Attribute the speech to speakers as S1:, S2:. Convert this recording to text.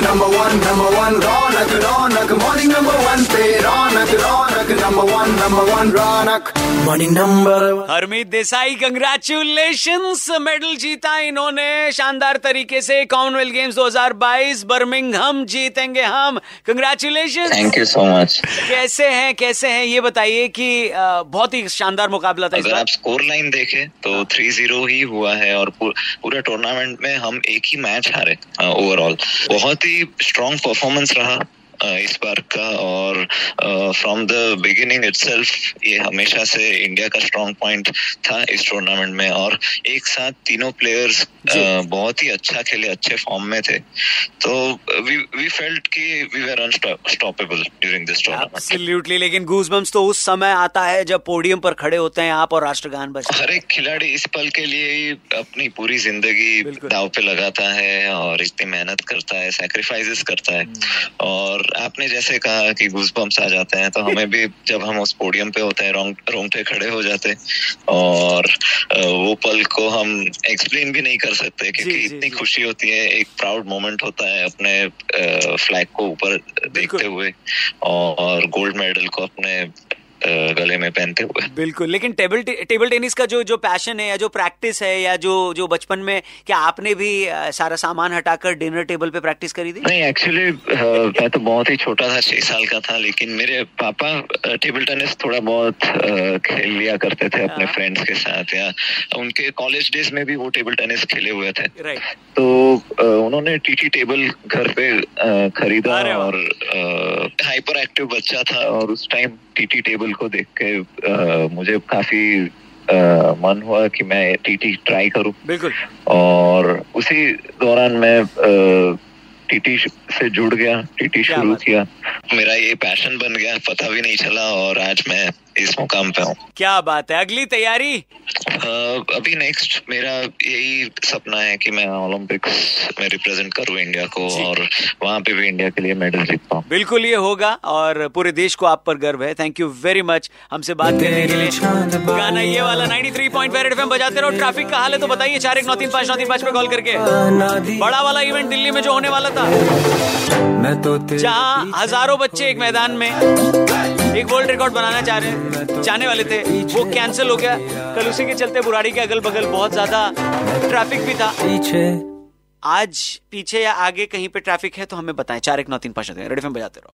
S1: number one, number one, raw knock raw knock morning number one, play raw knock raw. Number one number one रौनक morning number
S2: Harmeet Desai congratulation medal जीता इन्होंने। शानदार तरीके से Commonwealth games 2022 Birmingham जीतेंगे हम। Congratulation
S3: thank you so much
S2: कैसे हैं कैसे हैं? ये बताइए कि बहुत ही शानदार मुकाबला था
S3: अगर आप स्कोर लाइन देखें तो थ्री ज़ीरो ही हुआ है और पूर, पूरे टूर्नामेंट में हम एक ही मैच हारे ओवरऑल बहुत ही स्ट्रॉन्ग परफॉर्मेंस रहा। इस बार का और फ्रॉम द बिगिनिंग इटसेल्फ ये हमेशा से इंडिया का स्ट्रांग पॉइंट था इस टूर्नामेंट में और एक साथ तीनों प्लेयर्स बहुत ही अच्छा खेले अच्छे फॉर्म में थे। तो वी वी फेल्ट कि we were unstoppable during this tournament
S2: absolutely लेकिन गूजबम्स तो उस समय आता है जब पोडियम पर खड़े होते हैं आप और राष्ट्रगान बजता
S3: हर एक खिलाड़ी इस पल के लिए ही अपनी पूरी ज़िंदगी दाव पे लगाता है और इतनी मेहनत करता है सैक्रिफाइसेस करता है।
S2: हम्म।
S3: और आपने जैसे कहा कि गूजबम्स आ जाते हैं तो हमें भी जब हम उस पोडियम पे होते हैं रोंग रोंगटे खड़े हो जाते हैं और वो पल को हम एक्सप्लेन भी नहीं कर सकते क्योंकि
S2: जी,
S3: इतनी
S2: जी।
S3: खुशी होती है एक प्राउड मोमेंट होता है अपने फ्लैग को ऊपर देखते हुए और गोल्ड मेडल को अपने गले में पहनते हुए।
S2: बिल्कुल लेकिन टेबल टे, टेबल टेनिस का जो जो पैशन है या जो प्रैक्टिस है या जो जो बचपन में क्या आपने भी सारा सामान हटाकर डिनर टेबल पे प्रैक्टिस करी थी?
S3: नहीं एक्चुअली मैं तो बहुत ही छोटा था छह साल का था लेकिन मेरे पापा टेबल टेनिस थोड़ा बहुत खेल लिया करते थे अपने
S2: हाँ।
S3: फ्रेंड्स के साथ या उनके कॉलेज डेज़ में भी वो टेबल टेनिस खेले हुए थे।
S2: राइट
S3: तो उन्होंने टीटी टेबल घर पे खरीदा और हाइपर एक्टिव बच्चा था और उस टाइम टीटी टेबल को देख के मुझे काफ़ी आ, मन हुआ कि मैं टीटी ट्राई करूँ।
S2: बिल्कुल।
S3: और उसी दौरान मैं टीटी से जुड़ गया टीटी शुरू किया। मेरा ये पैशन बन गया पता भी नहीं चला और आज मैं इस मुकाम पे हूँ।
S2: क्या बात है? अगली तैयारी?
S3: अभी नेक्स्ट मेरा यही सपना है कि मैं ओलंपिक्स में रिप्रेजेंट करूँ इंडिया को और वहाँ पे भी इंडिया के लिए मेडल जीत पाऊँ।
S2: बिल्कुल ये होगा और पूरे देश को आप पर गर्व है। थैंक यू वेरी मच हमसे बात करने के लिए गाना ये वाला 93.5 थ्री पॉइंट एफएम बजाते रहो। ट्रैफ़िक का हाल है तो बताइए चार एक नौ तीन पाँच नौ तीन पाँच पे कॉल करके। बड़ा वाला इवेंट दिल्ली में जो होने वाला था।
S1: मैं तो
S2: जहाँ हज़ारों बच्चे एक मैदान में एक वर्ल्ड रिकॉर्ड बनाना चाह रहे चाहने वाले थे। वो कैंसिल हो गया। कल उसी के चलते बुराड़ी के अगल बगल बहुत ज़्यादा ट्रैफ़िक भी था। आज पीछे या आगे कहीं पे ट्रैफ़िक है तो हमें बताएँ। चार एक नौ तीन पाँच रेड एफएम बजाते रहो।